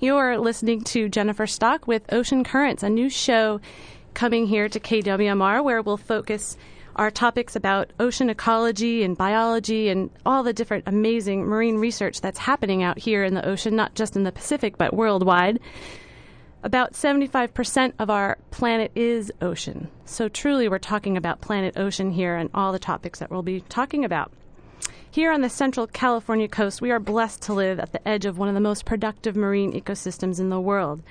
You're listening to Jennifer Stock with Ocean Currents, a new show coming here to KWMR where we'll focus our topics about ocean ecology and biology and all the different amazing marine research that's happening out here in the ocean, not just in the Pacific, but worldwide. About 75% of our planet is ocean. So, truly, we're talking about planet ocean here and all the topics that we'll be talking about. Here on the central California coast, we are blessed to live at the edge of one of the most productive marine ecosystems in the world.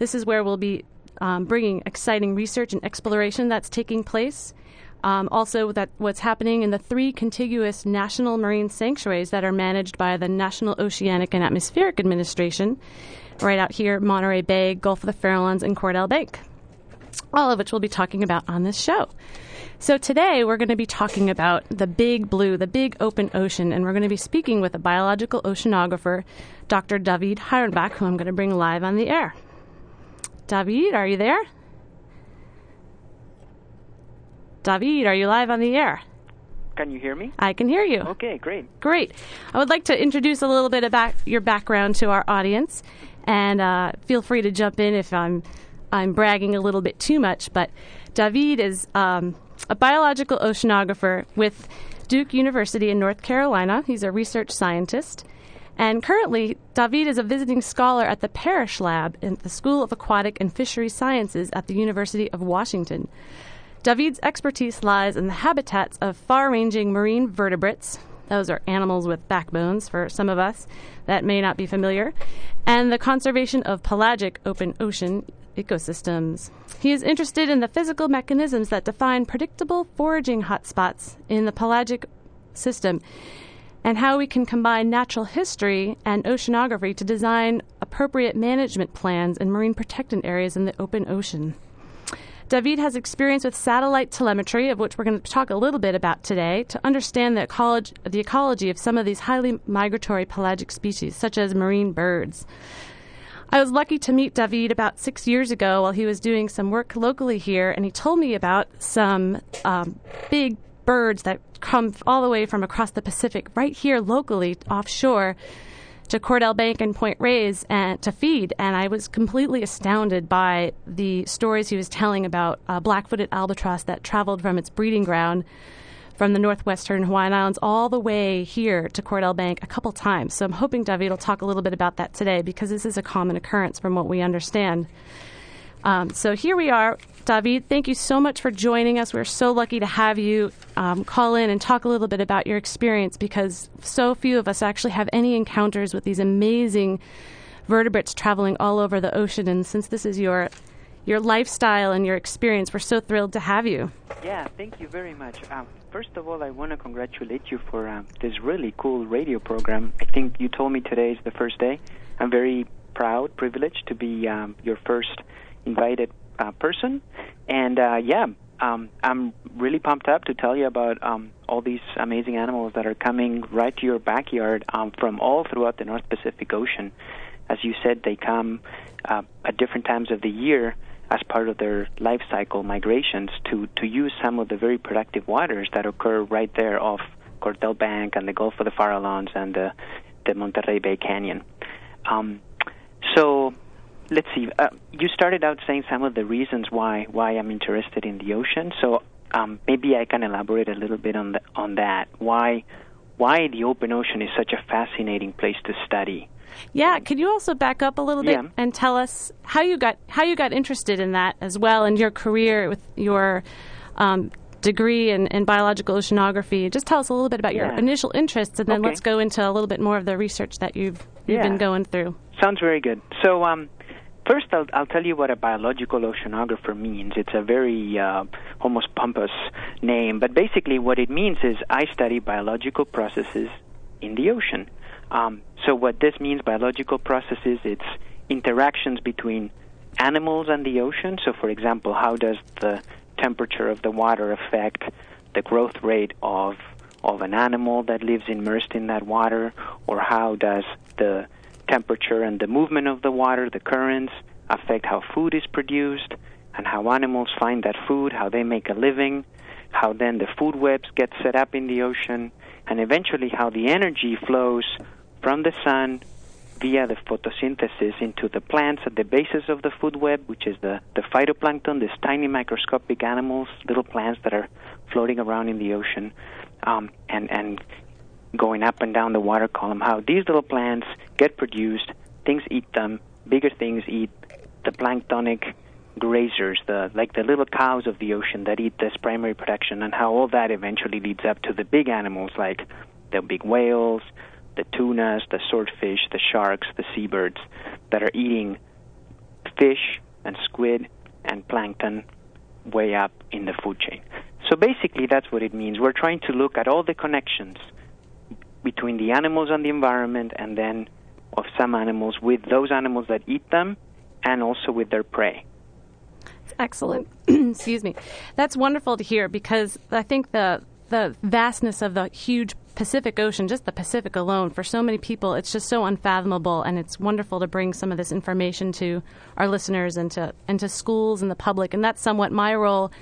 This is where we'll be um, bringing exciting research and exploration that's taking place. Um, also, that what's happening in the three contiguous national marine sanctuaries that are managed by the National Oceanic and Atmospheric Administration, right out here, Monterey Bay, Gulf of the Farallones, and Cordell Bank. All of which we'll be talking about on this show. So today we're going to be talking about the big blue, the big open ocean, and we're going to be speaking with a biological oceanographer, Dr. David Hyrenbach, who I'm going to bring live on the air. David, are you there? David, are you live on the air? Can you hear me? I can hear you. Okay, great. Great. I would like to introduce a little bit about your background to our audience, and uh, feel free to jump in if I'm I'm bragging a little bit too much. But David is um, a biological oceanographer with Duke University in North Carolina. He's a research scientist. And currently, David is a visiting scholar at the Parrish Lab in the School of Aquatic and Fishery Sciences at the University of Washington. David's expertise lies in the habitats of far ranging marine vertebrates. Those are animals with backbones for some of us that may not be familiar, and the conservation of pelagic open ocean ecosystems. He is interested in the physical mechanisms that define predictable foraging hotspots in the pelagic system and how we can combine natural history and oceanography to design appropriate management plans in marine protected areas in the open ocean. David has experience with satellite telemetry, of which we're going to talk a little bit about today, to understand the ecology, the ecology of some of these highly migratory pelagic species, such as marine birds. I was lucky to meet David about six years ago while he was doing some work locally here, and he told me about some um, big birds that come all the way from across the Pacific right here locally offshore to Cordell Bank and Point Reyes and to feed, and I was completely astounded by the stories he was telling about a black-footed albatross that traveled from its breeding ground from the northwestern Hawaiian Islands all the way here to Cordell Bank a couple times. So I'm hoping David will talk a little bit about that today because this is a common occurrence from what we understand. Um, so here we are. David, thank you so much for joining us. We're so lucky to have you um, call in and talk a little bit about your experience because so few of us actually have any encounters with these amazing vertebrates traveling all over the ocean. And since this is your your lifestyle and your experience, we're so thrilled to have you. Yeah, thank you very much. Um, first of all, I want to congratulate you for um, this really cool radio program. I think you told me today is the first day. I'm very proud, privileged to be um, your first invited uh, person. And uh, yeah, um, I'm really pumped up to tell you about um, all these amazing animals that are coming right to your backyard um, from all throughout the North Pacific Ocean. As you said, they come uh, at different times of the year as part of their life cycle migrations to, to use some of the very productive waters that occur right there off Cordell Bank and the Gulf of the Farallones and the, the Monterey Bay Canyon. Um, so let's see. Uh, you started out saying some of the reasons why why I'm interested in the ocean. So um, maybe I can elaborate a little bit on the, on that. Why why the open ocean is such a fascinating place to study. Yeah, could you also back up a little bit Yeah. and tell us how you got how you got interested in that as well in your career with your um, degree in, in biological oceanography? Just tell us a little bit about your initial interests, and then Okay. let's go into a little bit more of the research that you've you've Yeah. been going through. Sounds very good. So, um, first, I'll, I'll tell you what a biological oceanographer means. It's a very uh, almost pompous name, but basically, what it means is I study biological processes in the ocean. Um, so, what this means, biological processes, it's interactions between animals and the ocean. So, for example, how does the temperature of the water affect the growth rate of of an animal that lives immersed in that water, or how does the temperature and the movement of the water, the currents, affect how food is produced, and how animals find that food, how they make a living, how then the food webs get set up in the ocean, and eventually how the energy flows from the sun via the photosynthesis into the plants at the basis of the food web, which is the, the phytoplankton, these tiny microscopic animals, little plants that are floating around in the ocean, um, and, and going up and down the water column, how these little plants get produced, things eat them, bigger things eat the planktonic grazers, the like the little cows of the ocean that eat this primary production, and how all that eventually leads up to the big animals like the big whales, the tunas, the swordfish, the sharks, the seabirds that are eating fish and squid and plankton way up in the food chain. So basically, that's what it means. We're trying to look at all the connections between the animals and the environment, and then of some animals with those animals that eat them, and also with their prey. Excellent. Excuse me. That's wonderful to hear because I think the the vastness of the huge Pacific Ocean, just the Pacific alone, for so many people, it's just so unfathomable, and it's wonderful to bring some of this information to our listeners and to and to schools and the public, and that's somewhat my role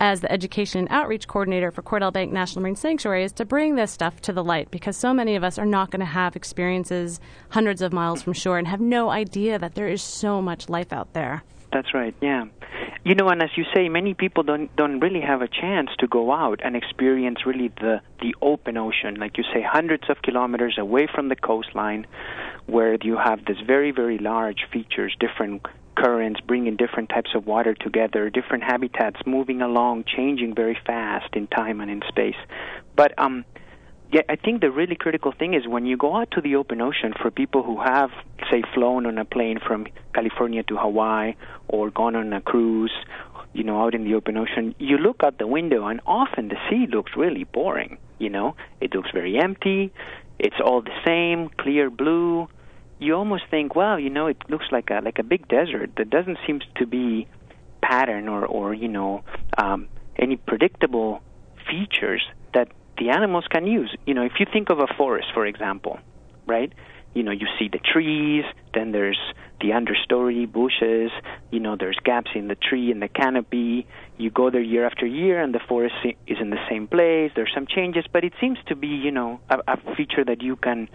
as the education and outreach coordinator for Cordell Bank National Marine Sanctuary is to bring this stuff to the light because so many of us are not going to have experiences hundreds of miles from shore and have no idea that there is so much life out there. That's right. Yeah. You know, and as you say, many people don't don't really have a chance to go out and experience really the the open ocean, like you say, hundreds of kilometers away from the coastline, where you have this very very large features, different currents bringing different types of water together, different habitats moving along, changing very fast in time and in space. But um, yeah, I think the really critical thing is when you go out to the open ocean for people who have, say, flown on a plane from California to Hawaii or gone on a cruise, you know, out in the open ocean, you look out the window and often the sea looks really boring. You know, it looks very empty. It's all the same, clear blue. You almost think, well, you know, it looks like a like a big desert. There doesn't seem to be pattern or or you know um, any predictable features that the animals can use. You know, if you think of a forest, for example, right? You know, you see the trees, then there's the understory bushes, you know, there's gaps in the tree and the canopy. You go there year after year and the forest is in the same place. There's some changes, but it seems to be, you know, a, a feature that you can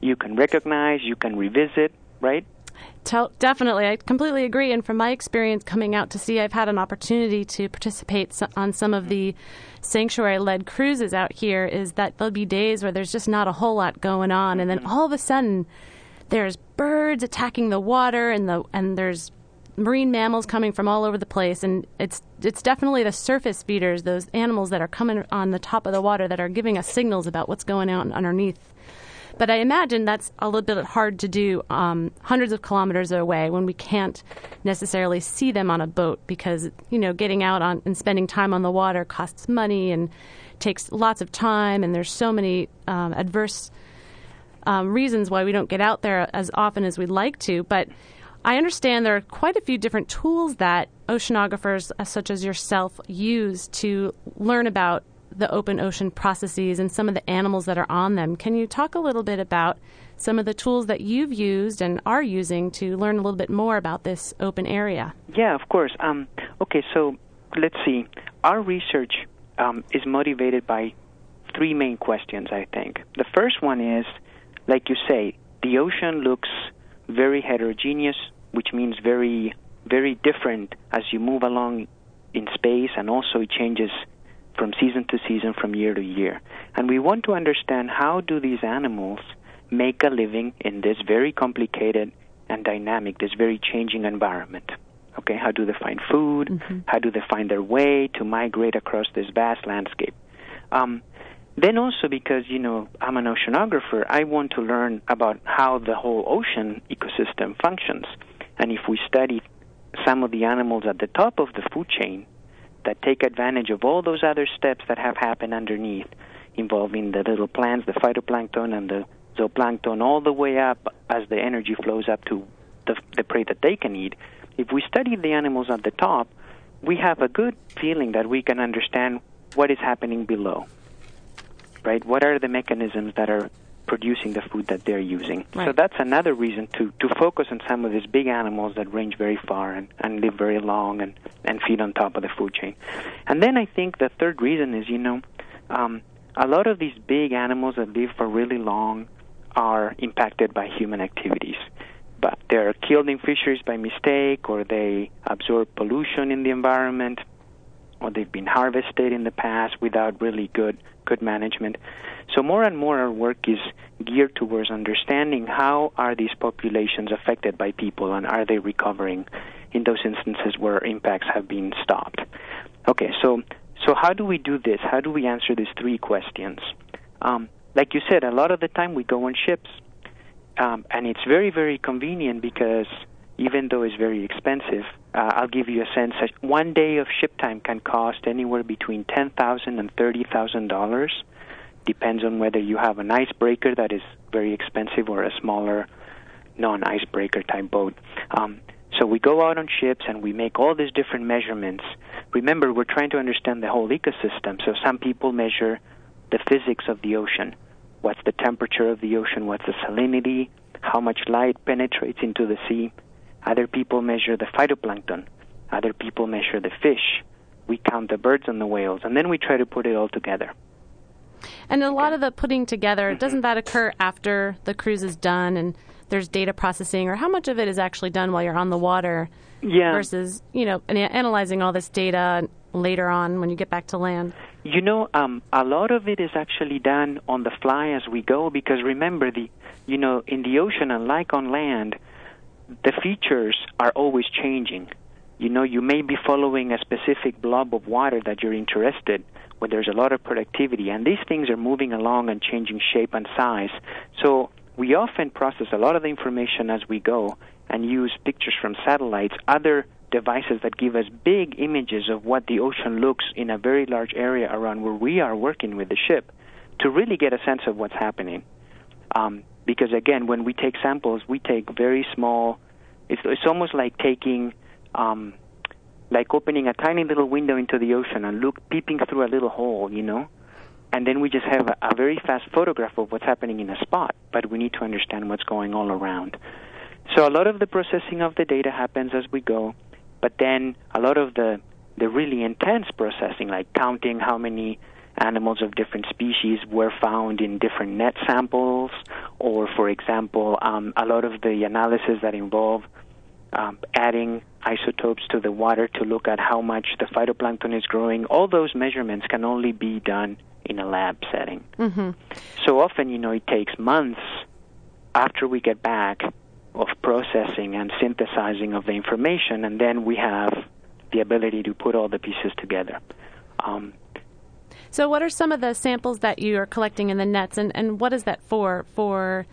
you can recognize, you can revisit, right? Tell, definitely, I completely agree. And from my experience coming out to sea, I've had an opportunity to participate on some of the sanctuary-led cruises out here. Is that there'll be days where there's just not a whole lot going on, and then mm-hmm. all of a sudden, there's birds attacking the water, and the and there's marine mammals coming from all over the place, and it's it's definitely the surface feeders, those animals that are coming on the top of the water that are giving us signals about what's going on underneath. But I imagine that's a little bit hard to do um, hundreds of kilometers away when we can't necessarily see them on a boat because, you know, getting out on and spending time on the water costs money and takes lots of time, and there's so many um, adverse um, reasons why we don't get out there as often as we'd like to. But I understand there are quite a few different tools that oceanographers, uh, such as yourself, use to learn about the open ocean processes and some of the animals that are on them. Can you talk a little bit about some of the tools that you've used and are using to learn a little bit more about this open area? Yeah, of course. Um, okay, so let's see. Our research um, is motivated by three main questions, I think. The first one is, like you say, the ocean looks very heterogeneous, which means very, very different as you move along in space, and also it changes from season to season, from year to year. And we want to understand how do these animals make a living in this very complicated and dynamic, this very changing environment. Okay, how do they find food? Mm-hmm. How do they find their way to migrate across this vast landscape? Um, then also because you know I'm an oceanographer, I want to learn about how the whole ocean ecosystem functions. And if we study some of the animals at the top of the food chain, that take advantage of all those other steps that have happened underneath, involving the little plants, the phytoplankton, and the zooplankton, all the way up as the energy flows up to the, the prey that they can eat. If we study the animals at the top, we have a good feeling that we can understand what is happening below. Right? What are the mechanisms that are producing the food that they're using. Right. So that's another reason to, to focus on some of these big animals that range very far and, and live very long and, and feed on top of the food chain. And then I think the third reason is, you know, um, a lot of these big animals that live for really long are impacted by human activities. But they're killed in fisheries by mistake, or they absorb pollution in the environment, or they've been harvested in the past without really good good management. So more and more our work is geared towards understanding how are these populations affected by people and are they recovering in those instances where impacts have been stopped. Okay, so so how do we do this? How do we answer these three questions? Um, like you said, a lot of the time we go on ships, um, and it's very very convenient because even though it's very expensive, uh, I'll give you a sense one day of ship time can cost anywhere between ten thousand and thirty thousand dollars. Depends on whether you have an icebreaker that is very expensive or a smaller non-icebreaker type boat. Um, so we go out on ships and we make all these different measurements. Remember, we're trying to understand the whole ecosystem. So some people measure the physics of the ocean. What's the temperature of the ocean? What's the salinity? How much light penetrates into the sea? Other people measure the phytoplankton. Other people measure the fish. We count the birds and the whales, and then we try to put it all together. And a lot of the putting together, mm-hmm. doesn't that occur after the cruise is done and there's data processing, or how much of it is actually done while you're on the water yeah. versus, you know, analyzing all this data later on when you get back to land? You know, um, a lot of it is actually done on the fly as we go because remember, the you know, in the ocean, unlike on land, the features are always changing. You know, you may be following a specific blob of water that you're interested where there's a lot of productivity and these things are moving along and changing shape and size. So we often process a lot of the information as we go and use pictures from satellites, other devices that give us big images of what the ocean looks in a very large area around where we are working with the ship to really get a sense of what's happening. Um, because again, when we take samples, we take very small. It's, it's almost like taking, um, like opening a tiny little window into the ocean and look peeping through a little hole, you know. And then we just have a, a very fast photograph of what's happening in a spot, but we need to understand what's going all around. So a lot of the processing of the data happens as we go, but then a lot of the the really intense processing, like counting how many animals of different species were found in different net samples, or, for example, um, a lot of the analysis that involve um, adding isotopes to the water to look at how much the phytoplankton is growing. All those measurements can only be done in a lab setting. Mm-hmm. So often, you know, it takes months after we get back of processing and synthesizing of the information, and then we have the ability to put all the pieces together. Um, so, what are some of the samples that you are collecting in the nets, and, and what is that for? For,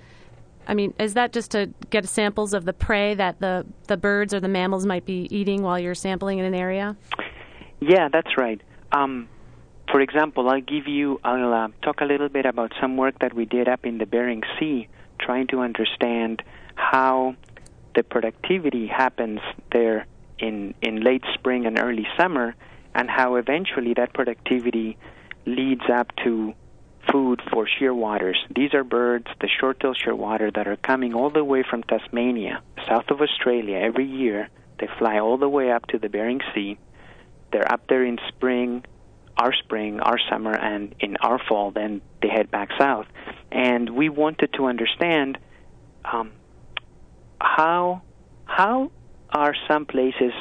I mean, is that just to get samples of the prey that the, the birds or the mammals might be eating while you're sampling in an area? Yeah, that's right. Um, for example, I'll give you, I'll uh, talk a little bit about some work that we did up in the Bering Sea, trying to understand how the productivity happens there in in late spring and early summer, and how eventually that productivity leads up to food for shearwaters. These are birds, the short-tailed shearwater, that are coming all the way from Tasmania, south of Australia, every year. They fly all the way up to the Bering Sea. They're up there in spring, our spring, our summer, and in our fall. Then they head back south. And we wanted to understand um, how how are some places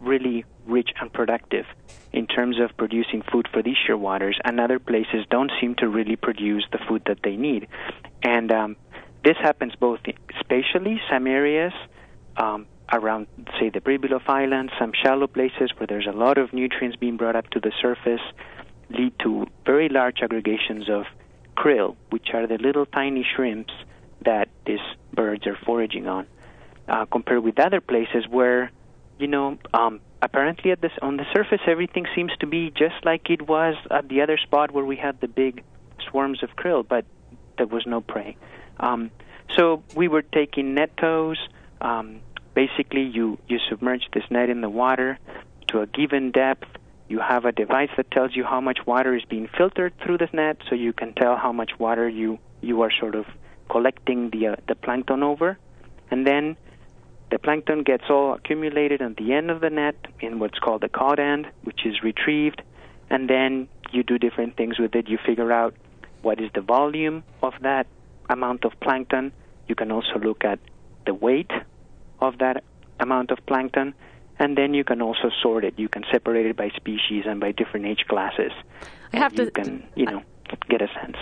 really rich and productive in terms of producing food for these shearwaters, and other places don't seem to really produce the food that they need. And um, this happens both spatially, some areas um, around, say, the Pribilof Islands, some shallow places where there's a lot of nutrients being brought up to the surface, lead to very large aggregations of krill, which are the little tiny shrimps that these birds are foraging on, uh, compared with other places where, you know, um, apparently at this on the surface everything seems to be just like it was at the other spot where we had the big swarms of krill, but there was no prey. Um, so we were taking net tows. Um, basically, you you submerge this net in the water to a given depth. You have a device that tells you how much water is being filtered through this net, so you can tell how much water you you are sort of collecting the uh, the plankton over, and then the plankton gets all accumulated at the end of the net in what's called the cod end, which is retrieved, and then you do different things with it. You figure out what is the volume of that amount of plankton. You can also look at the weight of that amount of plankton, and then you can also sort it. You can separate it by species and by different age classes. I have you to. can, you know, get a sense.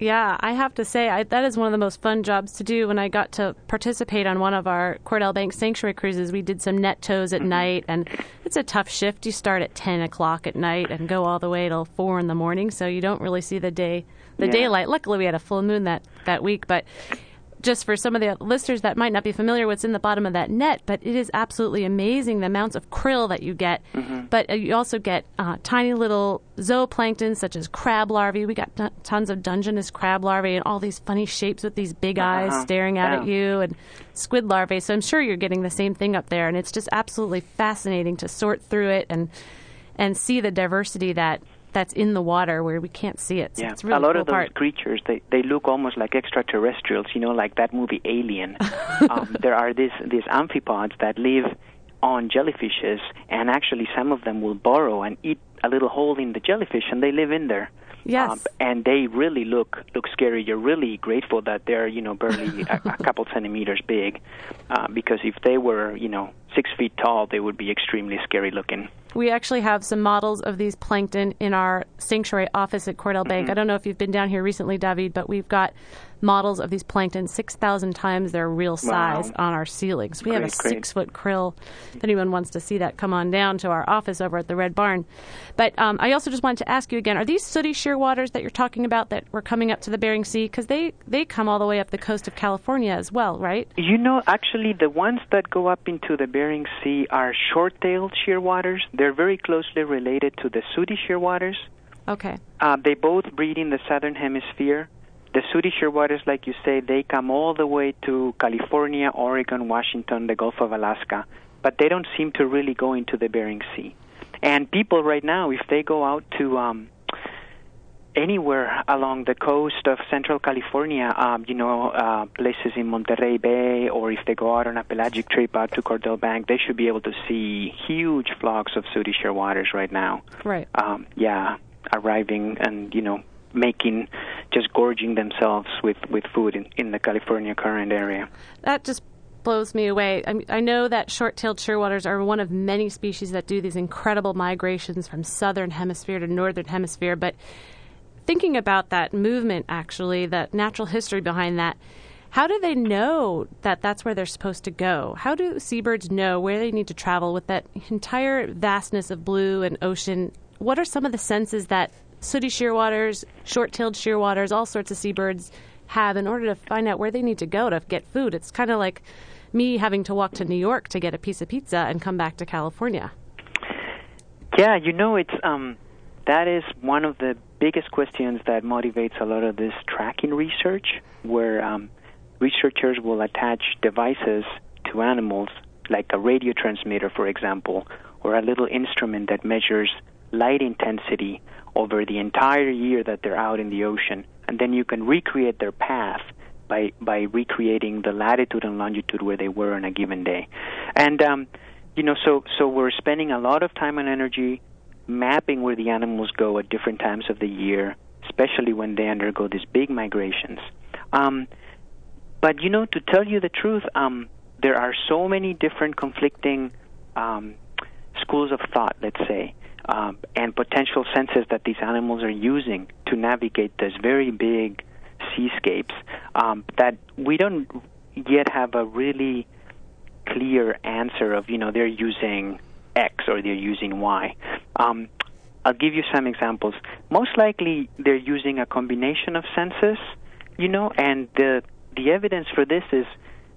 Yeah, I have to say I, that is one of the most fun jobs to do. When I got to participate on one of our Cordell Bank Sanctuary cruises, we did some net tows at Mm-hmm. night, and it's a tough shift. You start at ten o'clock at night and go all the way till four in the morning, so you don't really see the day, the Yeah. daylight. Luckily, we had a full moon that that week, but. Just for some of the listeners that might not be familiar, what's in the bottom of that net, but it is absolutely amazing the amounts of krill that you get. Mm-hmm. But uh, you also get uh, tiny little zooplankton such as crab larvae. We got t- tons of Dungeness crab larvae and all these funny shapes with these big eyes Uh-huh. staring out at you, and squid larvae. So I'm sure you're getting the same thing up there, and it's just absolutely fascinating to sort through it and and see the diversity that that's in the water where we can't see it. So Yeah, really a lot cool of those part. creatures they they look almost like extraterrestrials. You know, like that movie Alien. um, there are these these amphipods that live on jellyfishes, and actually some of them will burrow and eat a little hole in the jellyfish, and they live in there. Yes. Um, and they really look look scary. You're really grateful that they're you know barely a, a couple centimeters big, uh, because if they were you know six feet tall, they would be extremely scary looking. We actually have some models of these plankton in our sanctuary office at Cordell Bank. Mm-hmm. I don't know if you've been down here recently, David, but we've got models of these plankton 6,000 times their real size Wow. on our ceilings. We have a Great, great. six foot krill. If anyone wants to see that, come on down to our office over at the Red Barn. But um, I also just wanted to ask you again are these sooty shearwaters that you're talking about that were coming up to the Bering Sea? Because they, they come all the way up the coast of California as well, right? You know, actually, the ones that go up into the Bering Sea are short-tailed shearwaters. They're very closely related to the sooty shearwaters. Okay. Uh, they both breed in the southern hemisphere. The sooty shearwaters, like you say, they come all the way to California, Oregon, Washington, the Gulf of Alaska, but they don't seem to really go into the Bering Sea. And people right now, if they go out to um, anywhere along the coast of Central California, um, you know, uh, places in Monterey Bay, or if they go out on a pelagic trip out to Cordell Bank, they should be able to see huge flocks of sooty shearwaters right now Right. um, yeah, arriving and you know making just gorging themselves with with food in, in the California current area. That just blows me away. I, I know that short-tailed shearwaters are one of many species that do these incredible migrations from southern hemisphere to northern hemisphere. But thinking about that movement, actually, that natural history behind that, how do they know that that's where they're supposed to go? How do seabirds know where they need to travel with that entire vastness of blue and ocean? What are some of the senses that sooty shearwaters, short-tailed shearwaters, all sorts of seabirds have in order to find out where they need to go to get food? It's kind of like me having to walk to New York to get a piece of pizza and come back to California. Yeah, you know it's um that is one of the biggest questions that motivates a lot of this tracking research where um researchers will attach devices to animals like a radio transmitter for example or a little instrument that measures light intensity over the entire year that they're out in the ocean. And then you can recreate their path by by recreating the latitude and longitude where they were on a given day. And um you know so so we're spending a lot of time and energy mapping where the animals go at different times of the year especially when they undergo these big migrations. Um but you know to tell you the truth um there are so many different conflicting um schools of thought let's say um, and potential senses that these animals are using to navigate this very big seascapes um, that we don't yet have a really clear answer of you know they're using X or they're using Y. Um, I'll give you some examples. Most likely they're using a combination of senses, you know, and the the evidence for this is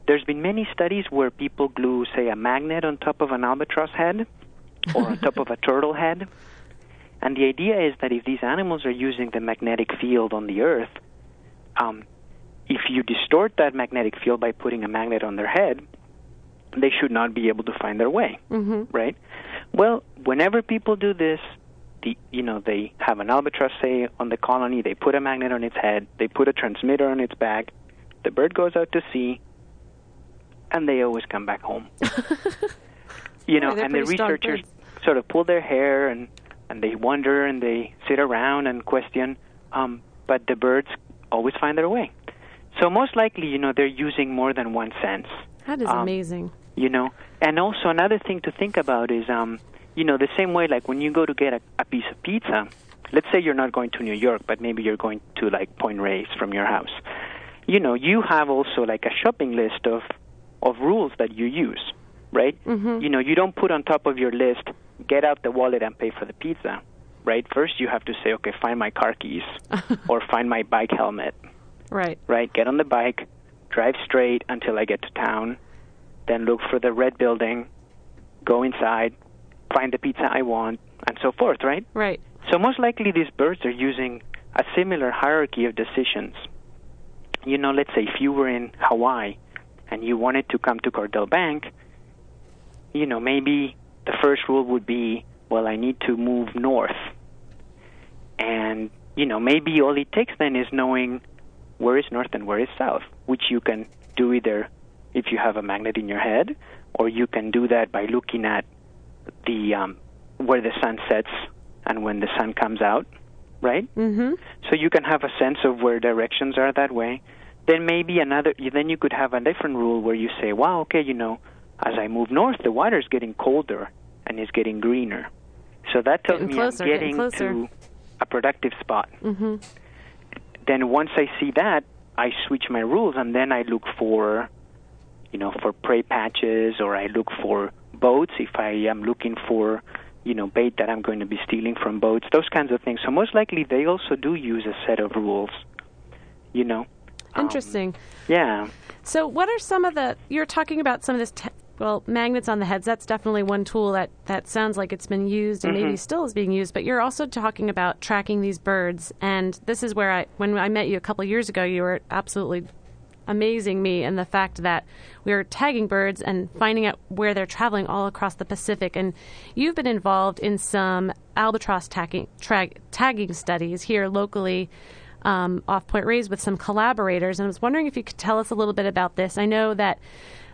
there's been many studies where people glue, say, a magnet on top of an albatross head or on top of a turtle head. And the idea is that if these animals are using the magnetic field on the Earth, um, if you distort that magnetic field by putting a magnet on their head, they should not be able to find their way, Mm-hmm. right? Well, whenever people do this, the you know they have an albatross say on the colony, they put a magnet on its head, they put a transmitter on its back, the bird goes out to sea, and they always come back home. you know, Boy, and the researchers birds. Sort of pull their hair and and they wonder and they sit around and question, um, but the birds always find their way. So most likely, you know, they're using more than one sense. That is Um, amazing. You know, and also another thing to think about is, um, you know, the same way like when you go to get a, a piece of pizza. Let's say you're not going to New York, but maybe you're going to like Point Reyes from your house. You know, you have also like a shopping list of of rules that you use, right? Mm-hmm. You know, you don't put on top of your list, get out the wallet and pay for the pizza, right? First, you have to say, okay, find my car keys or find my bike helmet, Right. right? Get on the bike, drive straight until I get to town, then look for the red building, go inside, find the pizza I want, and so forth, right? Right. So most likely these birds are using a similar hierarchy of decisions. You know, let's say if you were in Hawaii and you wanted to come to Cordell Bank, you know, maybe the first rule would be, well, I need to move north. And, you know, maybe all it takes then is knowing where is north and where is south, which you can do either if you have a magnet in your head, or you can do that by looking at the um, where the sun sets and when the sun comes out, right? Mm-hmm. So you can have a sense of where directions are that way. Then maybe another. Then you could have a different rule where you say, "Wow, okay, you know, as I move north, the water is getting colder and is getting greener." So that tells Getting me closer, I'm getting getting to a productive spot. Mm-hmm. Then once I see that, I switch my rules and then I look for, you know, for prey patches or I look for boats if I am looking for, you know, bait that I'm going to be stealing from boats. Those kinds of things. So most likely they also do use a set of rules. You know. Um, Interesting. yeah. So, what are some of the? You're talking about some of this. Te- well, magnets on the heads. That's definitely one tool that that sounds like it's been used and maybe mm-hmm. still is being used. But you're also talking about tracking these birds, and this is where I, when I met you a couple years ago, you were absolutely amazing me and the fact that we are tagging birds and finding out where they're traveling all across the Pacific. And you've been involved in some albatross tagging, tra- tagging studies here locally um, off Point Reyes with some collaborators. And I was wondering if you could tell us a little bit about this. I know that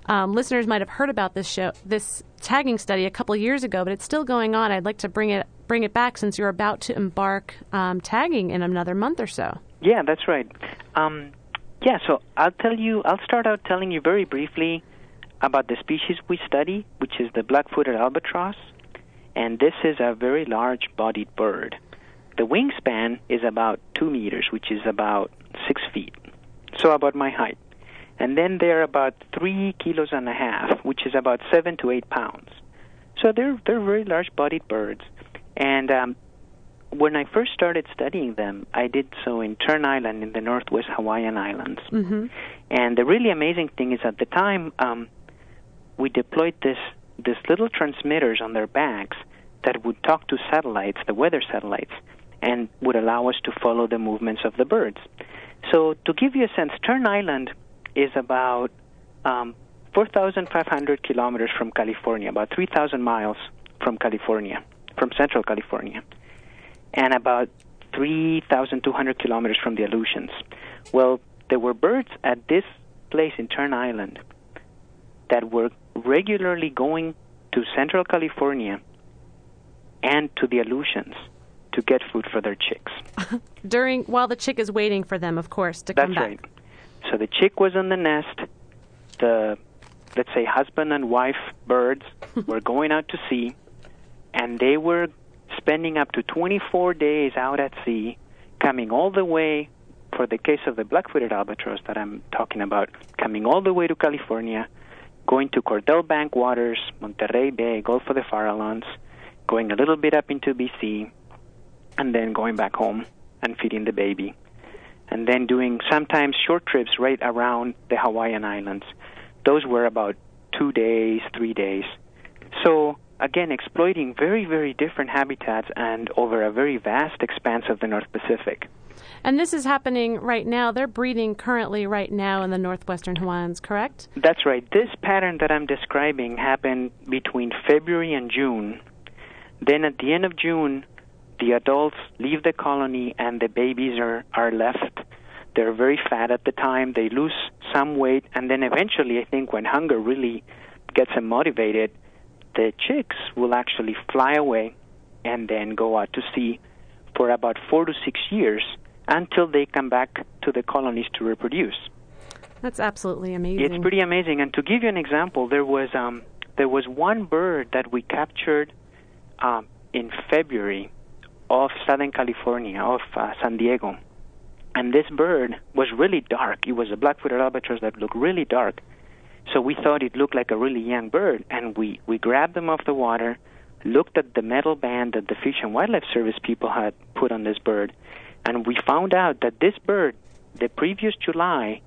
um, listeners might have heard about this show, this tagging study a couple years ago, but it's still going on. I'd like to bring it bring it back since you're about to embark um, tagging in another month or so. Yeah, that's right. Um, yeah, so I'll tell you. I'll start out telling you very briefly about the species we study, which is the black-footed albatross, and this is a very large-bodied bird. The wingspan is about two meters, which is about six feet, so about my height. And then they're about three kilos and a half, which is about seven to eight pounds. So they're they're very large-bodied birds, and um, when I first started studying them, I did so in Tern Island in the Northwest Hawaiian Islands. Mm-hmm. And the really amazing thing is, at the time, um, we deployed this this little transmitters on their backs that would talk to satellites, the weather satellites, and would allow us to follow the movements of the birds. So, to give you a sense, Tern Island is about um, 4,500 kilometers from California, about 3,000 miles from California, from Central California, and about 3,200 kilometers from the Aleutians. Well, there were birds at this place in Tern Island that were regularly going to Central California and to the Aleutians to get food for their chicks. During while the chick is waiting for them, of course, to come That's back. right. So the chick was in the nest. The let's say husband and wife birds were going out to sea, and they were spending up to 24 days out at sea, coming all the way. For the case of the black-footed albatross that I'm talking about, coming all the way to California, going to Cordell Bank waters, Monterey Bay, Gulf of the Farallones, going a little bit up into BC, and then going back home and feeding the baby and then doing sometimes short trips right around the Hawaiian Islands. Those were about two days, three days. So, again, exploiting very, very different habitats and over a very vast expanse of the North Pacific. And this is happening right now. They're breeding currently right now in the northwestern Hawaiians, correct? That's right. This pattern that I'm describing happened between February and June. Then at the end of June, the adults leave the colony and the babies are, are left. They're very fat at the time. They lose some weight, and then eventually, I think, when hunger really gets them motivated, the chicks will actually fly away and then go out to sea for about four to six years until they come back to the colonies to reproduce. That's absolutely amazing. It's pretty amazing. And to give you an example, there was um, there was one bird that we captured um, in February off Southern California, off uh, San Diego, and this bird was really dark. It was a black-footed albatross that looked really dark. So we thought it looked like a really young bird, and we we grabbed them off the water, looked at the metal band that the Fish and Wildlife Service people had put on this bird, and we found out that this bird, the previous July,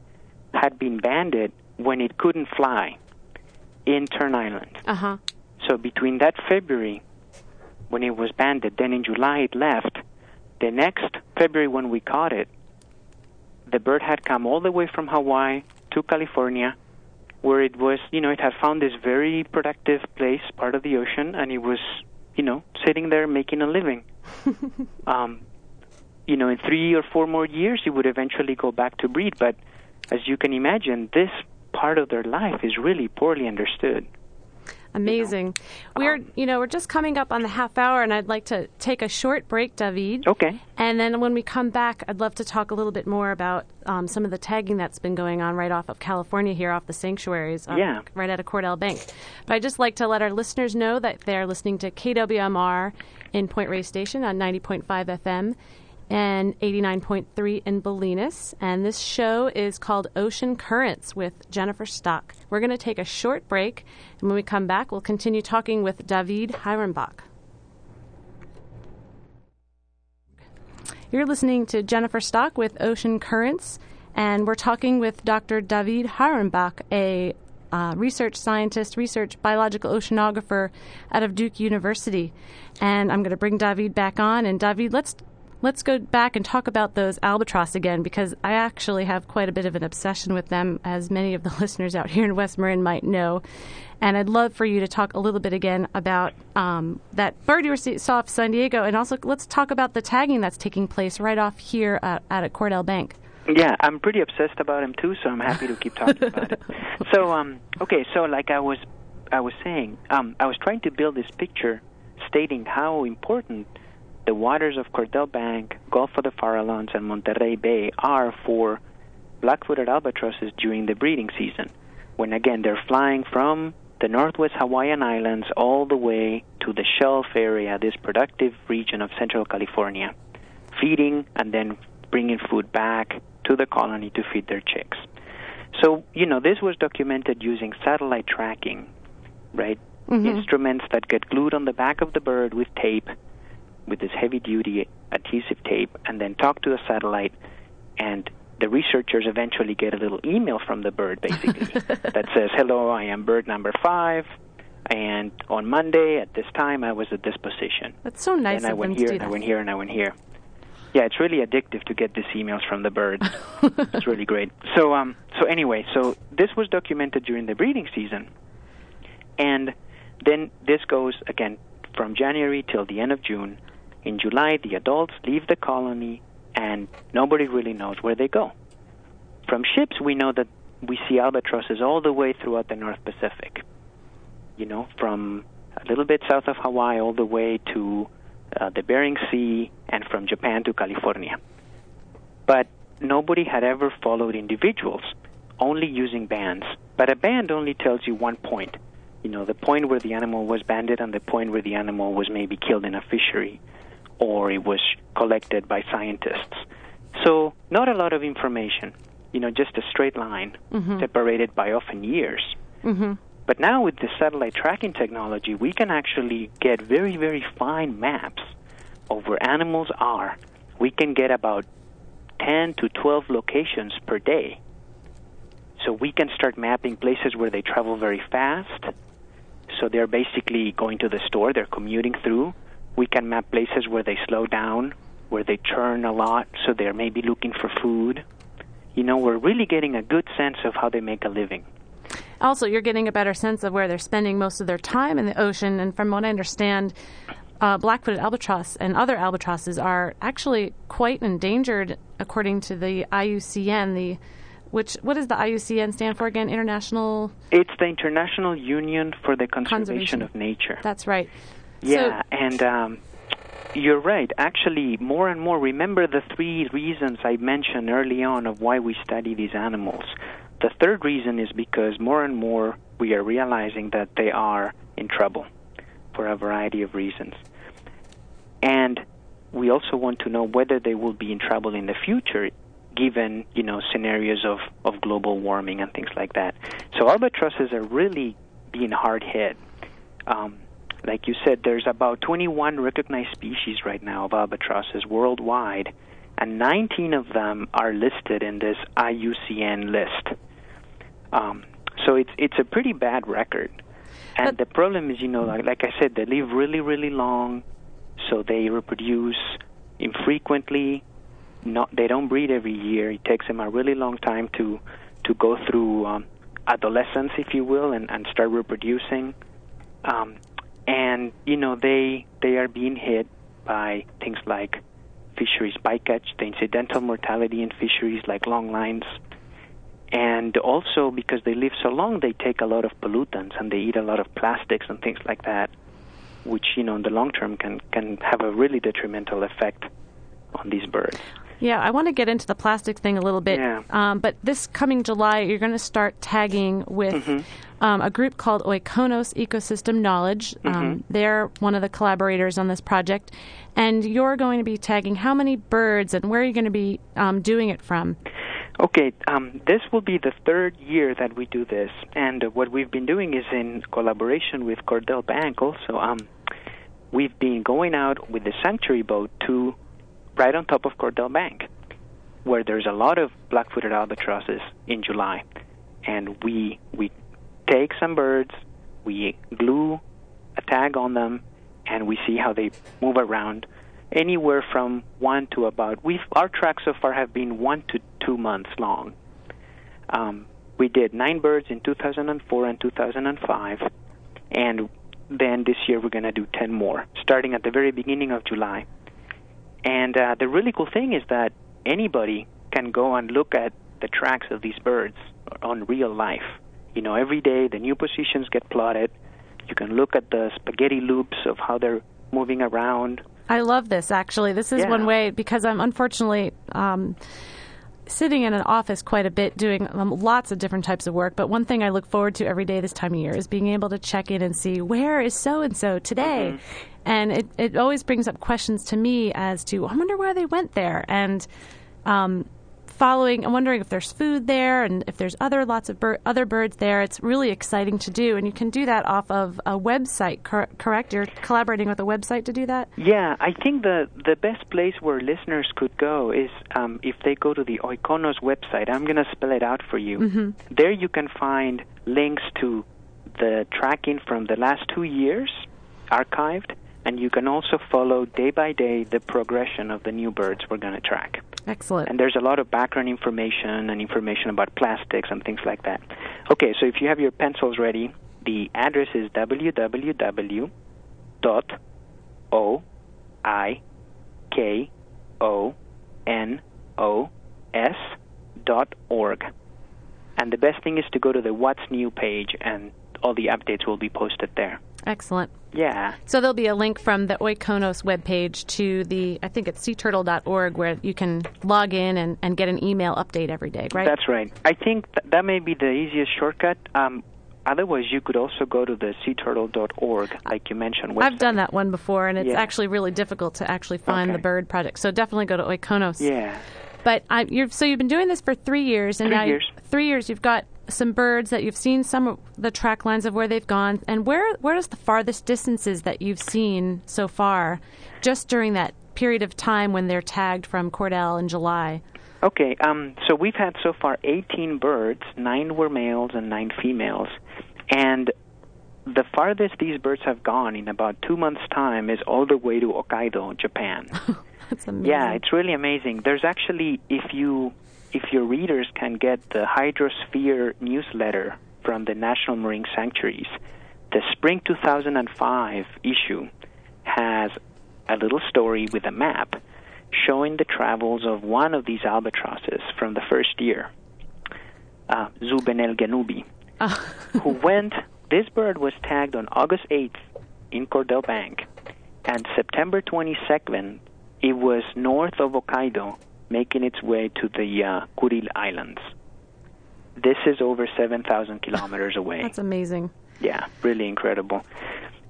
had been banded when it couldn't fly in Tern Island. Uh huh. So between that February, when it was banded, then in July it left. The next February when we caught it, the bird had come all the way from Hawaii to California, where it was, you know, it had found this very productive place, part of the ocean, and it was, you know, sitting there making a living. um, you know, in three or four more years, it would eventually go back to breed. But as you can imagine, this part of their life is really poorly understood. Amazing. We're, you know, we're just coming up on the half hour, and I'd like to take a short break, David. Okay. And then when we come back, I'd love to talk a little bit more about um, some of the tagging that's been going on right off of California here, off the sanctuaries, um, Yeah. right out of Cordell Bank. But I'd just like to let our listeners know that they're listening to KWMR in Point Reyes Station on 90.5 FM and 89.3 in Bolinas. And this show is called Ocean Currents with Jennifer Stock. We're going to take a short break, and when we come back, we'll continue talking with David Hyrenbach. You're listening to Jennifer Stock with Ocean Currents, and we're talking with Dr. David Hyrenbach, a uh, research scientist, research biological oceanographer out of Duke University. And I'm going to bring David back on. And David, let's let's go back and talk about those albatross again because I actually have quite a bit of an obsession with them, as many of the listeners out here in West Marin might know. And I'd love for you to talk a little bit again about um, that bird you saw off San Diego, and also let's talk about the tagging that's taking place right off here at, at Cordell Bank. Yeah, I'm pretty obsessed about him too, so I'm happy to keep talking about it. So, um, okay, so like I was, I was saying, um, I was trying to build this picture, stating how important the waters of Cordell Bank, Gulf of the Farallones, and Monterey Bay are for black-footed albatrosses during the breeding season, when again they're flying from the northwest Hawaiian Islands all the way to the Shelf area, this productive region of Central California, feeding and then bringing food back to the colony to feed their chicks. So, you know, this was documented using satellite tracking, right? Mm-hmm. Instruments that get glued on the back of the bird with tape, with this heavy duty adhesive tape, and then talk to the satellite. And the researchers eventually get a little email from the bird, basically, that says, Hello, I am bird number five. And on Monday at this time, I was at this position. That's so nice and I went here, and I went here, and I went here. Yeah, it's really addictive to get these emails from the birds. it's really great. So, um, so anyway, so this was documented during the breeding season, and then this goes again from January till the end of June. In July, the adults leave the colony, and nobody really knows where they go. From ships, we know that we see albatrosses all the way throughout the North Pacific. You know, from a little bit south of Hawaii all the way to uh, the Bering Sea, and from Japan to California. But nobody had ever followed individuals, only using bands. But a band only tells you one point. You know, the point where the animal was banded and the point where the animal was maybe killed in a fishery or it was collected by scientists. So, not a lot of information. You know, just a straight line separated by often years. hmm But now with the satellite tracking technology, we can actually get very, very fine maps of where animals are. We can get about 10 to 12 locations per day. So we can start mapping places where they travel very fast. So they're basically going to the store, they're commuting through. We can map places where they slow down, where they churn a lot, so they're maybe looking for food. You know, we're really getting a good sense of how they make a living. Also, you're getting a better sense of where they're spending most of their time in the ocean. And from what I understand, uh, black-footed albatross and other albatrosses are actually quite endangered, according to the IUCN. The which what does the IUCN stand for again? International. It's the International Union for the Conservation, Conservation. of Nature. That's right. Yeah, and um, you're right. Actually, more and more, remember the three reasons I mentioned early on of why we study these animals. the third reason is because more and more we are realizing that they are in trouble for a variety of reasons. And we also want to know whether they will be in trouble in the future given, you know, scenarios of, of global warming and things like that. So albatrosses are really being hard hit. Um, like you said, there's about 21 recognized species right now of albatrosses worldwide, and 19 of them are listed in this IUCN list. Um, so it's it's a pretty bad record. And But- the problem is, you know, like, like I said, they live really, really long, so they reproduce infrequently. Not, they don't breed every year. It takes them a really long time to to go through um, adolescence, if you will, and, and start reproducing. Um, and you know, they they are being hit by things like fisheries bycatch, the incidental mortality in fisheries like long lines, and also because they live so long, they take a lot of pollutants and they eat a lot of plastics and things like that, which you know in the long term can can have a really detrimental effect on these birds. Yeah, I want to get into the plastic thing a little bit. Yeah. Um, but this coming July, you're going to start tagging with Mm-hmm. um, a group called Oikonos Ecosystem Knowledge. Mm-hmm. Um, they're one of the collaborators on this project. And you're going to be tagging how many birds and where are you going to be um, doing it from? Okay, um, this will be the third year that we do this, and uh, what we've been doing is in collaboration with Cordell Bank. Also, um, we've been going out with the sanctuary boat to right on top of Cordell Bank, where there's a lot of black-footed albatrosses in July, and we we take some birds, we glue a tag on them, and we see how they move around anywhere from one to about we've our tracks so far have been one to two months long. Um, we did nine birds in 2004 and 2005, and then this year we're going to do 10 more, starting at the very beginning of July. And uh, the really cool thing is that anybody can go and look at the tracks of these birds on real life. You know, every day the new positions get plotted. You can look at the spaghetti loops of how they're moving around. I love this, actually. This is Yeah. one way because I'm unfortunately. Um, Sitting in an office quite a bit, doing um, lots of different types of work. But one thing I look forward to every day this time of year is being able to check in and see where is so and so today. And it, it always brings up questions to me as to, I wonder why they went there. And um, following, I'm wondering if there's food there and if there's other lots of bir- other birds there. It's really exciting to do. And you can do that off of a website, cor- correct? You're collaborating with a website to do that? Yeah, I think the the best place where listeners could go is um, if they go to the Oikonos website. I'm going to spell it out for you. There you can find links to the tracking from the last two years archived, and you can also follow day by day the progression of the new birds we're going to track. Excellent. And there's a lot of background information and information about plastics and things like that. Okay, so if you have your pencils ready, the address is www dot o i k o n o s dot org. And the best thing is to go to the What's New page, and all the updates will be posted there. Excellent. Yeah. So there'll be a link from the Oikonos webpage to the, I think it's seaturtle.org, where you can log in and, and get an email update every day, right? That's right. I think th- that may be the easiest shortcut. Um, otherwise, you could also go to the seaturtle.org, like you mentioned. I've done that one before, and it's Yeah. actually really difficult to actually find Okay. the bird project. So definitely go to Oikonos. Yeah. But I, so you've been doing this for three years, and Three now years. three years you've got some birds that you've seen some of the track lines of where they've gone, and where where is the farthest distances that you've seen so far, just during that period of time when they're tagged from Cordell in July. Okay, um, so we've had so far 18 birds. Nine were males and nine females. And the farthest these birds have gone in about two months' time is all the way to Hokkaido, Japan. That's amazing. yeah, it's really amazing. There's actually, if you, if your readers can get the Hydrosphere newsletter from the National Marine Sanctuaries, the spring 2005 issue has a little story with a map showing the travels of one of these albatrosses from the first year, uh, Zubenel Genubi, who went. This bird was tagged on August 8th in Cordell Bank, and September 22nd, it was north of Hokkaido, making its way to the uh, Kuril Islands. This is over 7,000 kilometers away. That's amazing. Yeah, really incredible.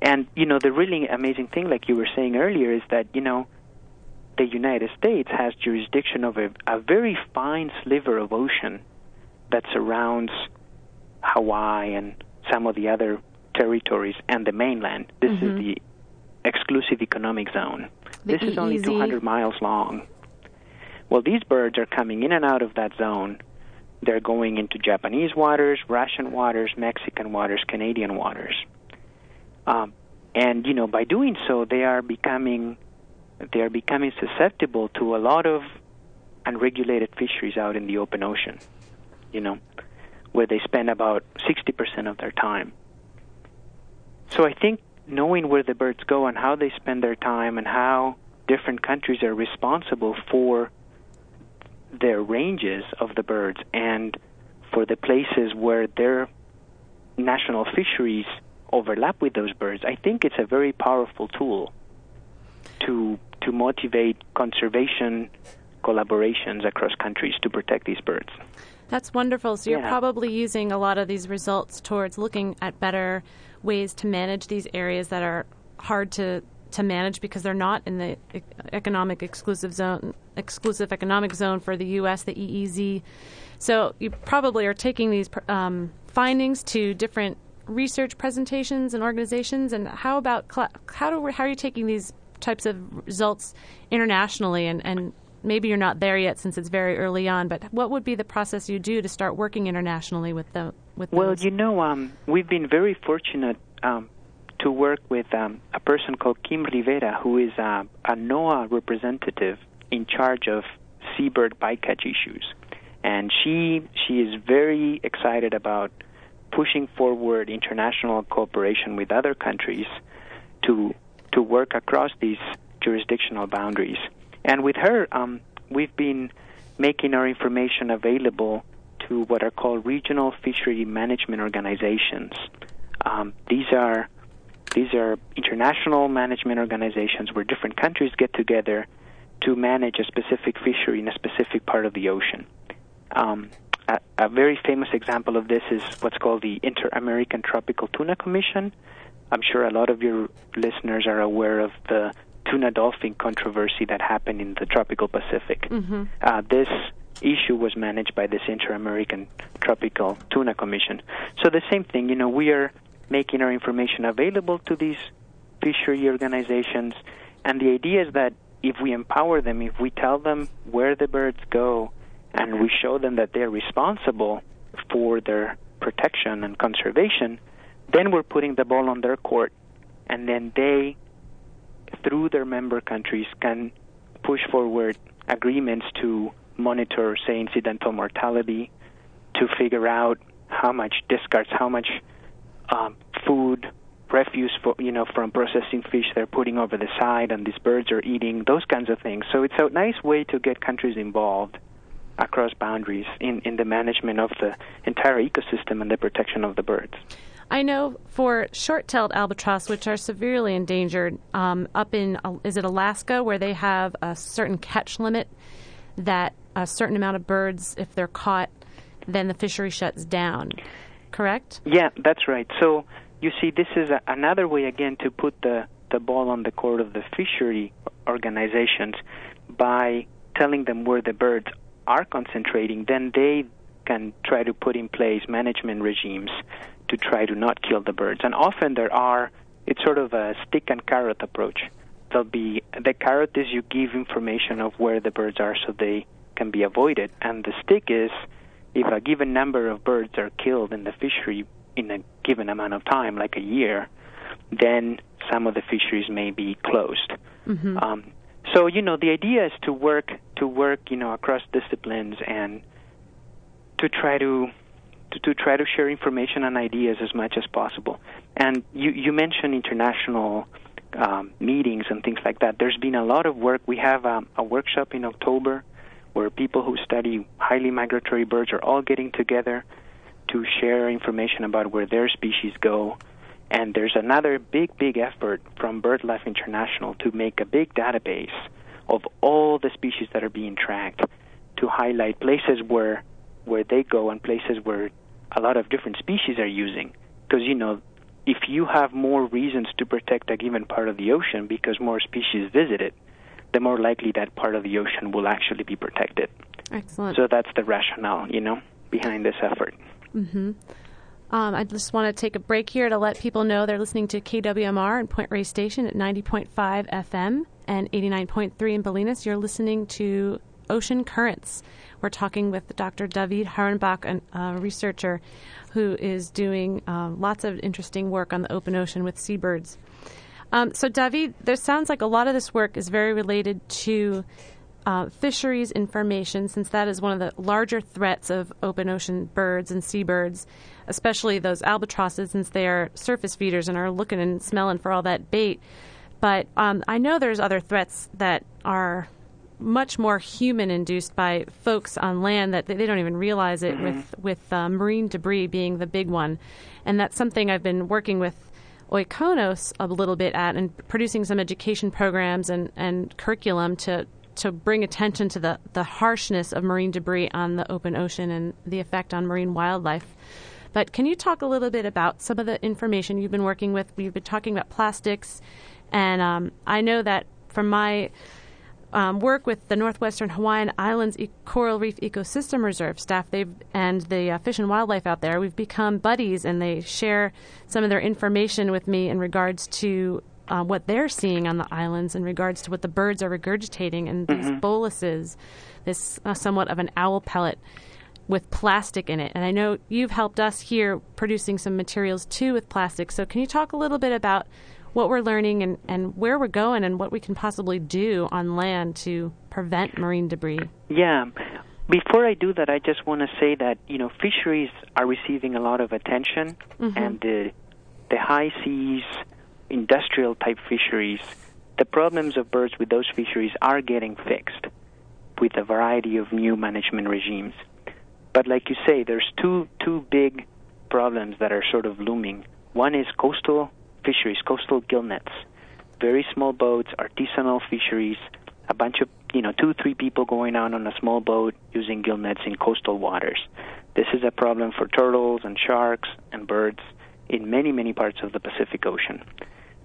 And, you know, the really amazing thing, like you were saying earlier, is that, you know, the United States has jurisdiction over a very fine sliver of ocean that surrounds Hawaii and some of the other territories and the mainland. This Mhm. is the exclusive economic zone. The this is only EEZ. 200 miles long. Well, these birds are coming in and out of that zone. They're going into Japanese waters, Russian waters, Mexican waters, Canadian waters. Um, and you know, by doing so, they are becoming they are becoming susceptible to a lot of unregulated fisheries out in the open ocean. You know, where they spend about 60% of their time. So I think knowing where the birds go and how they spend their time and how different countries are responsible for their ranges of the birds and for the places where their national fisheries overlap with those birds, I think it's a very powerful tool to to motivate conservation collaborations across countries to protect these birds. That's wonderful. So you're Yeah. probably using a lot of these results towards looking at better ways to manage these areas that are hard to to manage because they're not in the economic exclusive zone, exclusive economic zone for the U.S., the EEZ. So you probably are taking these um, findings to different research presentations and organizations. And how about cl- how do how are you taking these types of results internationally? And, and maybe you're not there yet since it's very early on. But what would be the process you do to start working internationally with the with Well, those? you know, um, we've been very fortunate um, to work with um, a person called Kim Rivera, who is uh, a NOAA representative in charge of seabird bycatch issues, and she she is very excited about pushing forward international cooperation with other countries to to work across these jurisdictional boundaries. And with her, um, we've been making our information available to what are called regional fishery management organizations. Um, these are these are international management organizations where different countries get together to manage a specific fishery in a specific part of the ocean. Um, a, a very famous example of this is what's called the Inter American Tropical Tuna Commission. I'm sure a lot of your listeners are aware of the tuna dolphin controversy that happened in the tropical Pacific. Mhm. Uh, this issue was managed by this Inter American Tropical Tuna Commission. So the same thing, you know, we are making our information available to these fishery organizations, and the idea is that if we empower them, if we tell them where the birds go, and we show them that they're responsible for their protection and conservation, then we're putting the ball on their court, and then they, through their member countries, can push forward agreements to monitor, say, incidental mortality, to figure out how much discards, how much um, food, refuse, for, you know, from processing fish they're putting over the side, and these birds are eating, those kinds of things. So it's a nice way to get countries involved across boundaries in, in the management of the entire ecosystem and the protection of the birds. I know for short-tailed albatross, which are severely endangered, um, up in uh, is it Alaska, where they have a certain catch limit that a certain amount of birds, if they're caught, then the fishery shuts down. Correct? Yeah, that's right. So you see, this is a, another way again to put the the ball on the court of the fishery organizations by telling them where the birds are concentrating. Then they can try to put in place management regimes to try to not kill the birds. And often there are it's sort of a stick and carrot approach. There'll be the carrot is you give information of where the birds are so they can be avoided, and the stick is if a given number of birds are killed in the fishery in a given amount of time, like a year, then some of the fisheries may be closed. hmm Um, so you know the idea is to work to work you know across disciplines and to try to, to to try to share information and ideas as much as possible. And you you mentioned international um, meetings and things like that. There's been a lot of work. We have um, a workshop in October where people who study highly migratory birds are all getting together to share information about where their species go. And there's another big, big effort from BirdLife International to make a big database of all the species that are being tracked to highlight places where where they go and places where a lot of different species are using. Because, you know, if you have more reasons to protect a given part of the ocean because more species visit it, the more likely that part of the ocean will actually be protected. Excellent. So that's the rationale, you know, behind this effort. Mm-hmm. Um, I just want to take a break here to let people know they're listening to KWMR and Point Reyes Station at 90.5 FM and 89.3 in Bolinas. You're listening to Ocean Currents. We're talking with Dr. David Hyrenbach, a researcher who is doing uh, lots of interesting work on the open ocean with seabirds. Um, so, David, there sounds like a lot of this work is very related to uh, fisheries information, since that is one of the larger threats of open ocean birds and seabirds, especially those albatrosses, since they are surface feeders and are looking and smelling for all that bait. But um, I know there's other threats that are much more human induced by folks on land that they don't even realize it. Mm-hmm. With with uh, marine debris being the big one, and that's something I've been working with Oikonos a little bit at and producing some education programs and, and curriculum to to bring attention to the, the harshness of marine debris on the open ocean and the effect on marine wildlife. But can you talk a little bit about some of the information you've been working with? We've been talking about plastics, and um, I know that from my um, work with the Northwestern Hawaiian Islands e- Coral Reef Ecosystem Reserve staff they've, and the uh, fish and wildlife out there. We've become buddies, and they share some of their information with me in regards to uh, what they're seeing on the islands, in regards to what the birds are regurgitating, and these Mm-hmm. boluses, this uh, somewhat of an owl pellet with plastic in it. And I know you've helped us here producing some materials too with plastic. So can you talk a little bit about what we're learning and, and where we're going and what we can possibly do on land to prevent marine debris? Yeah. Before I do that, I just want to say that you know fisheries are receiving a lot of attention, mm-hmm. and the the high seas, industrial type fisheries, the problems of birds with those fisheries are getting fixed with a variety of new management regimes. But like you say, there's two two big problems that are sort of looming. One is coastal fisheries, coastal gill nets, very small boats, artisanal fisheries, a bunch of you know two three people going out on a small boat using gill nets in coastal waters. This is a problem for turtles and sharks and birds in many many parts of the Pacific Ocean.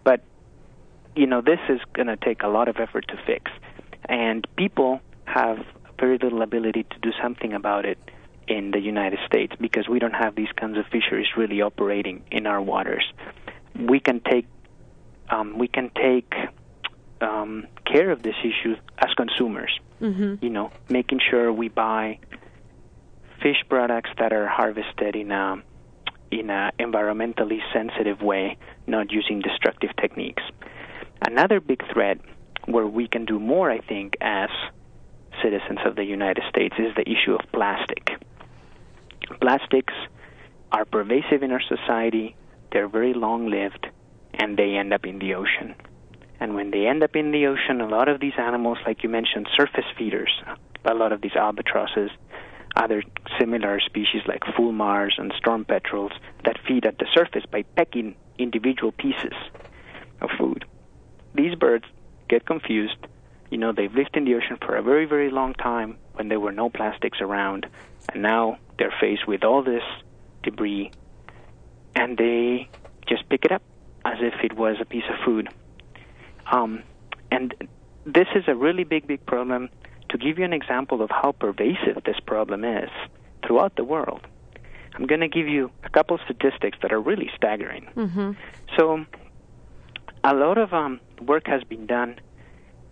But you know this is going to take a lot of effort to fix, and people have very little ability to do something about it in the United States because we don't have these kinds of fisheries really operating in our waters. We can take um, we can take um, care of this issue as consumers. Mm-hmm. You know, making sure we buy fish products that are harvested in a in a environmentally sensitive way, not using destructive techniques. Another big threat where we can do more, I think, as citizens of the United States is the issue of plastic. Plastics are pervasive in our society, they're very long lived, and they end up in the ocean. And when they end up in the ocean, a lot of these animals, like you mentioned, surface feeders, a lot of these albatrosses, other similar species like fulmars and storm petrels that feed at the surface by pecking individual pieces of food. These birds get confused. You know, they've lived in the ocean for a very, very long time when there were no plastics around, and now they're faced with all this debris, and they just pick it up as if it was a piece of food. Um, and this is a really big, big problem. To give you an example of how pervasive this problem is throughout the world, I'm going to give you a couple statistics that are really staggering. Mm-hmm. So, a lot of um, work has been done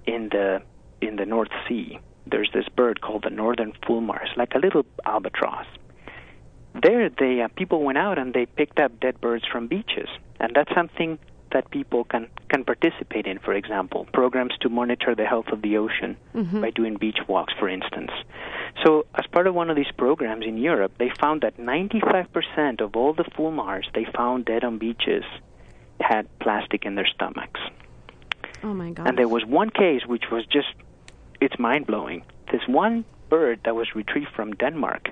in the in the North Sea. There's this bird called the northern fulmar. It's like a little albatross. There, they uh, people went out and they picked up dead birds from beaches, and that's something that people can can participate in. For example, programs to monitor the health of the ocean Mm-hmm. by doing beach walks, for instance. So, as part of one of these programs in Europe, they found that 95% of all the fulmars they found dead on beaches had plastic in their stomachs. Oh my God. And there was one case which was just, it's mind blowing. This one bird that was retrieved from Denmark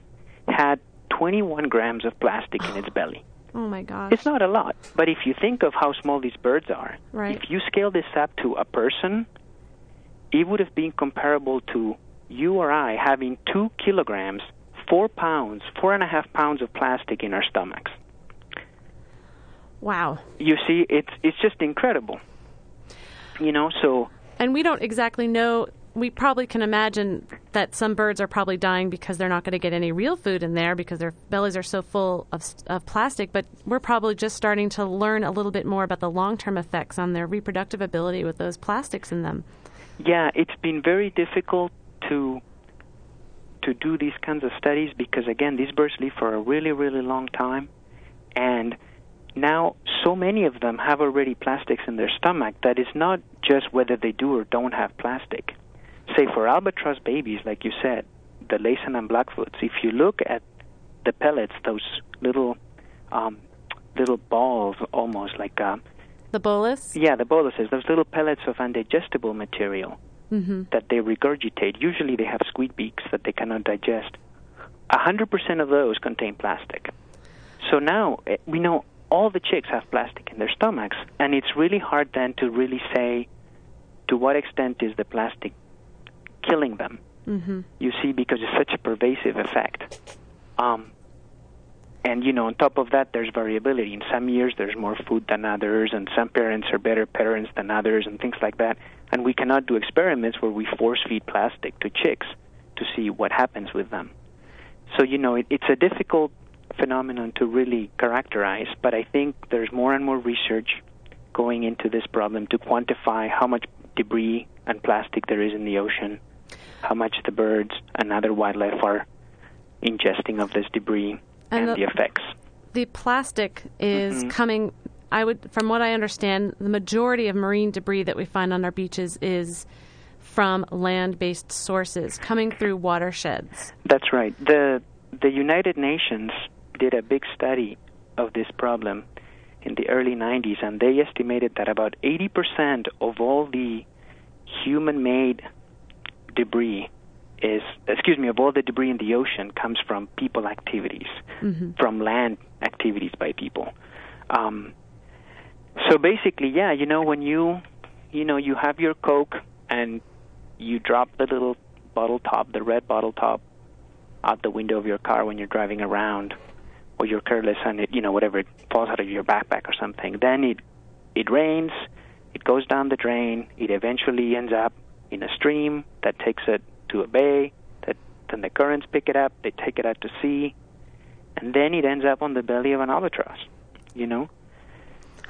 had 21 grams of plastic in its belly. oh my gosh. It's not a lot, but if you think of how small these birds are, Right. if you scale this up to a person, it would have been comparable to you or I having two kilograms four pounds, four and a half pounds of plastic in our stomachs. Wow. You see, it's it's just incredible. You know, so And we don't exactly know. We probably can imagine that some birds are probably dying because they're not going to get any real food in there because their bellies are so full of, of plastic. But we're probably just starting to learn a little bit more about the long term effects on their reproductive ability with those plastics in them. yeah, it's been very difficult to to do these kinds of studies because again, these birds live for a really really long time, and now so many of them have already plastics in their stomach that it's not just whether they do or don't have plastic. Say for albatross babies, like you said, the Laysan and Blackfoots, if you look at the pellets, those little um, little balls, almost like uh, The bolus? yeah, the boluses, those little pellets of undigestible material Mm-hmm. that they regurgitate. Usually they have squid beaks that they cannot digest. A hundred percent of those contain plastic. So now eh, we know all the chicks have plastic in their stomachs, and it's really hard then to really say to what extent is the plastic killing them. Mm-hmm. You see, because it's such a pervasive effect. Um, and you know, on top of that, there's variability. In some years, there's more food than others, and some parents are better parents than others, and things like that. And we cannot do experiments where we force feed plastic to chicks to see what happens with them. So you know, it, it's a difficult phenomenon to really characterize. But I think there's more and more research going into this problem to quantify how much debris and plastic there is in the ocean, how much the birds and other wildlife are ingesting of this debris And and, the- the effects. The plastic is Mhm. coming. I would, from what I understand, the majority of marine debris that we find on our beaches is from land-based sources coming through watersheds. That's right. The the United Nations did a big study of this problem in the early 90s and they estimated that about 80% of all the human-made debris is excuse me of all the debris in the ocean comes from people activities Mm-hmm. from land activities by people um, so basically yeah you know when you you know you have your coke and you drop the little bottle top the red bottle top out the window of your car when you're driving around or you're careless and it you know whatever it falls out of your backpack or something then it it rains it goes down the drain it eventually ends up in a stream that takes it to a bay that then the currents pick it up they take it out to sea and then it ends up on the belly of an albatross you know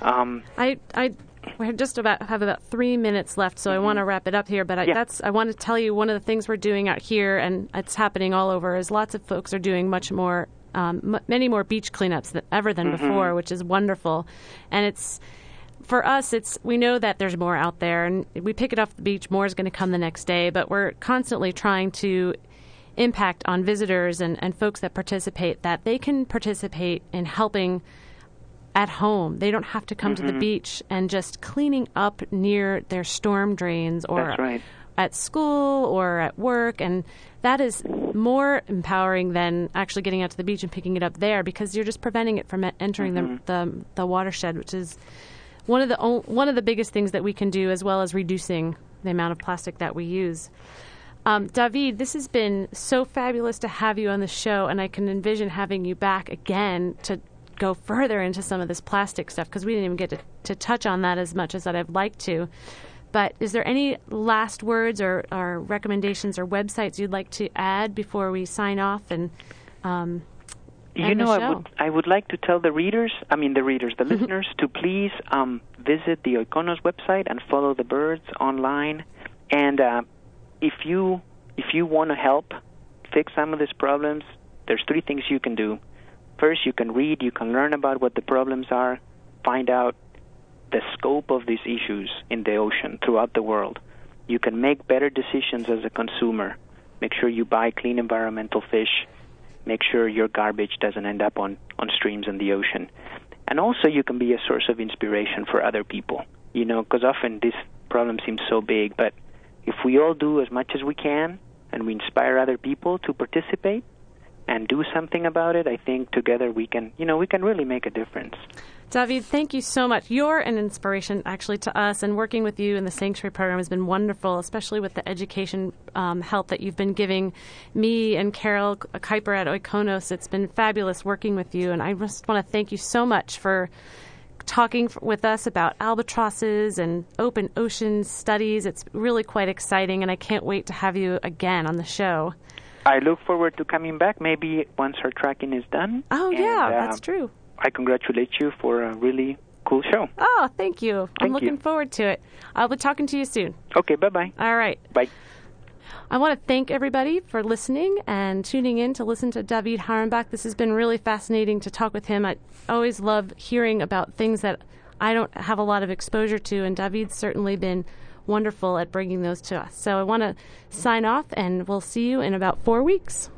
um I, I, we just about have about three minutes left, so I want to wrap it up here. But I, Yeah. that's I want to tell you one of the things we're doing out here, and it's happening all over. Is lots of folks are doing much more, um, m- many more beach cleanups than ever than before, which is wonderful, and it's. For us, it's we know that there's more out there, and we pick it off the beach. More is going to come the next day, but we're constantly trying to impact on visitors and, and folks that participate that they can participate in helping at home. They don't have to come Mm-hmm. to the beach and just cleaning up near their storm drains or right. at school or at work. And that is more empowering than actually getting out to the beach and picking it up there because you're just preventing it from entering Mm-hmm. the, the the watershed, which is one of the one of the biggest things that we can do, as well as reducing the amount of plastic that we use. Um, David, this has been so fabulous to have you on the show, and I can envision having you back again to go further into some of this plastic stuff because we didn't even get to, to touch on that as much as that I'd like to. But is there any last words or, or recommendations or websites you'd like to add before we sign off? And um, You know, I would I would like to tell the readers, I mean the readers, the listeners, to please um, visit the Oikonos website and follow the birds online. And uh, if you if you want to help fix some of these problems, there's three things you can do. First, you can read, you can learn about what the problems are, find out the scope of these issues in the ocean throughout the world. You can make better decisions as a consumer. Make sure you buy clean environmental fish make sure your garbage doesn't end up on, on streams in the ocean. And also, you can be a source of inspiration for other people. You know, because often this problem seems so big, but if we all do as much as we can and we inspire other people to participate, and do something about it, I think together we can, you know, we can really make a difference. David, thank you so much. You're an inspiration actually to us, and working with you in the Sanctuary program has been wonderful, especially with the education um, help that you've been giving me and Carol Keiper at Oikonos. It's been fabulous working with you, and I just want to thank you so much for talking with us about albatrosses and open ocean studies. It's really quite exciting, and I can't wait to have you again on the show. I look forward to coming back, maybe once her tracking is done. Oh, and, yeah, uh, that's true. I congratulate you for a really cool show. Oh, thank you. I'm looking you. forward to it. I'll be talking to you soon. Okay, bye bye. All right. Bye. I want to thank everybody for listening and tuning in to listen to David Hyrenbach. This has been really fascinating to talk with him. I always love hearing about things that I don't have a lot of exposure to, and David's certainly been wonderful at bringing those to us. So I want to sign off, and we'll see you in about four weeks.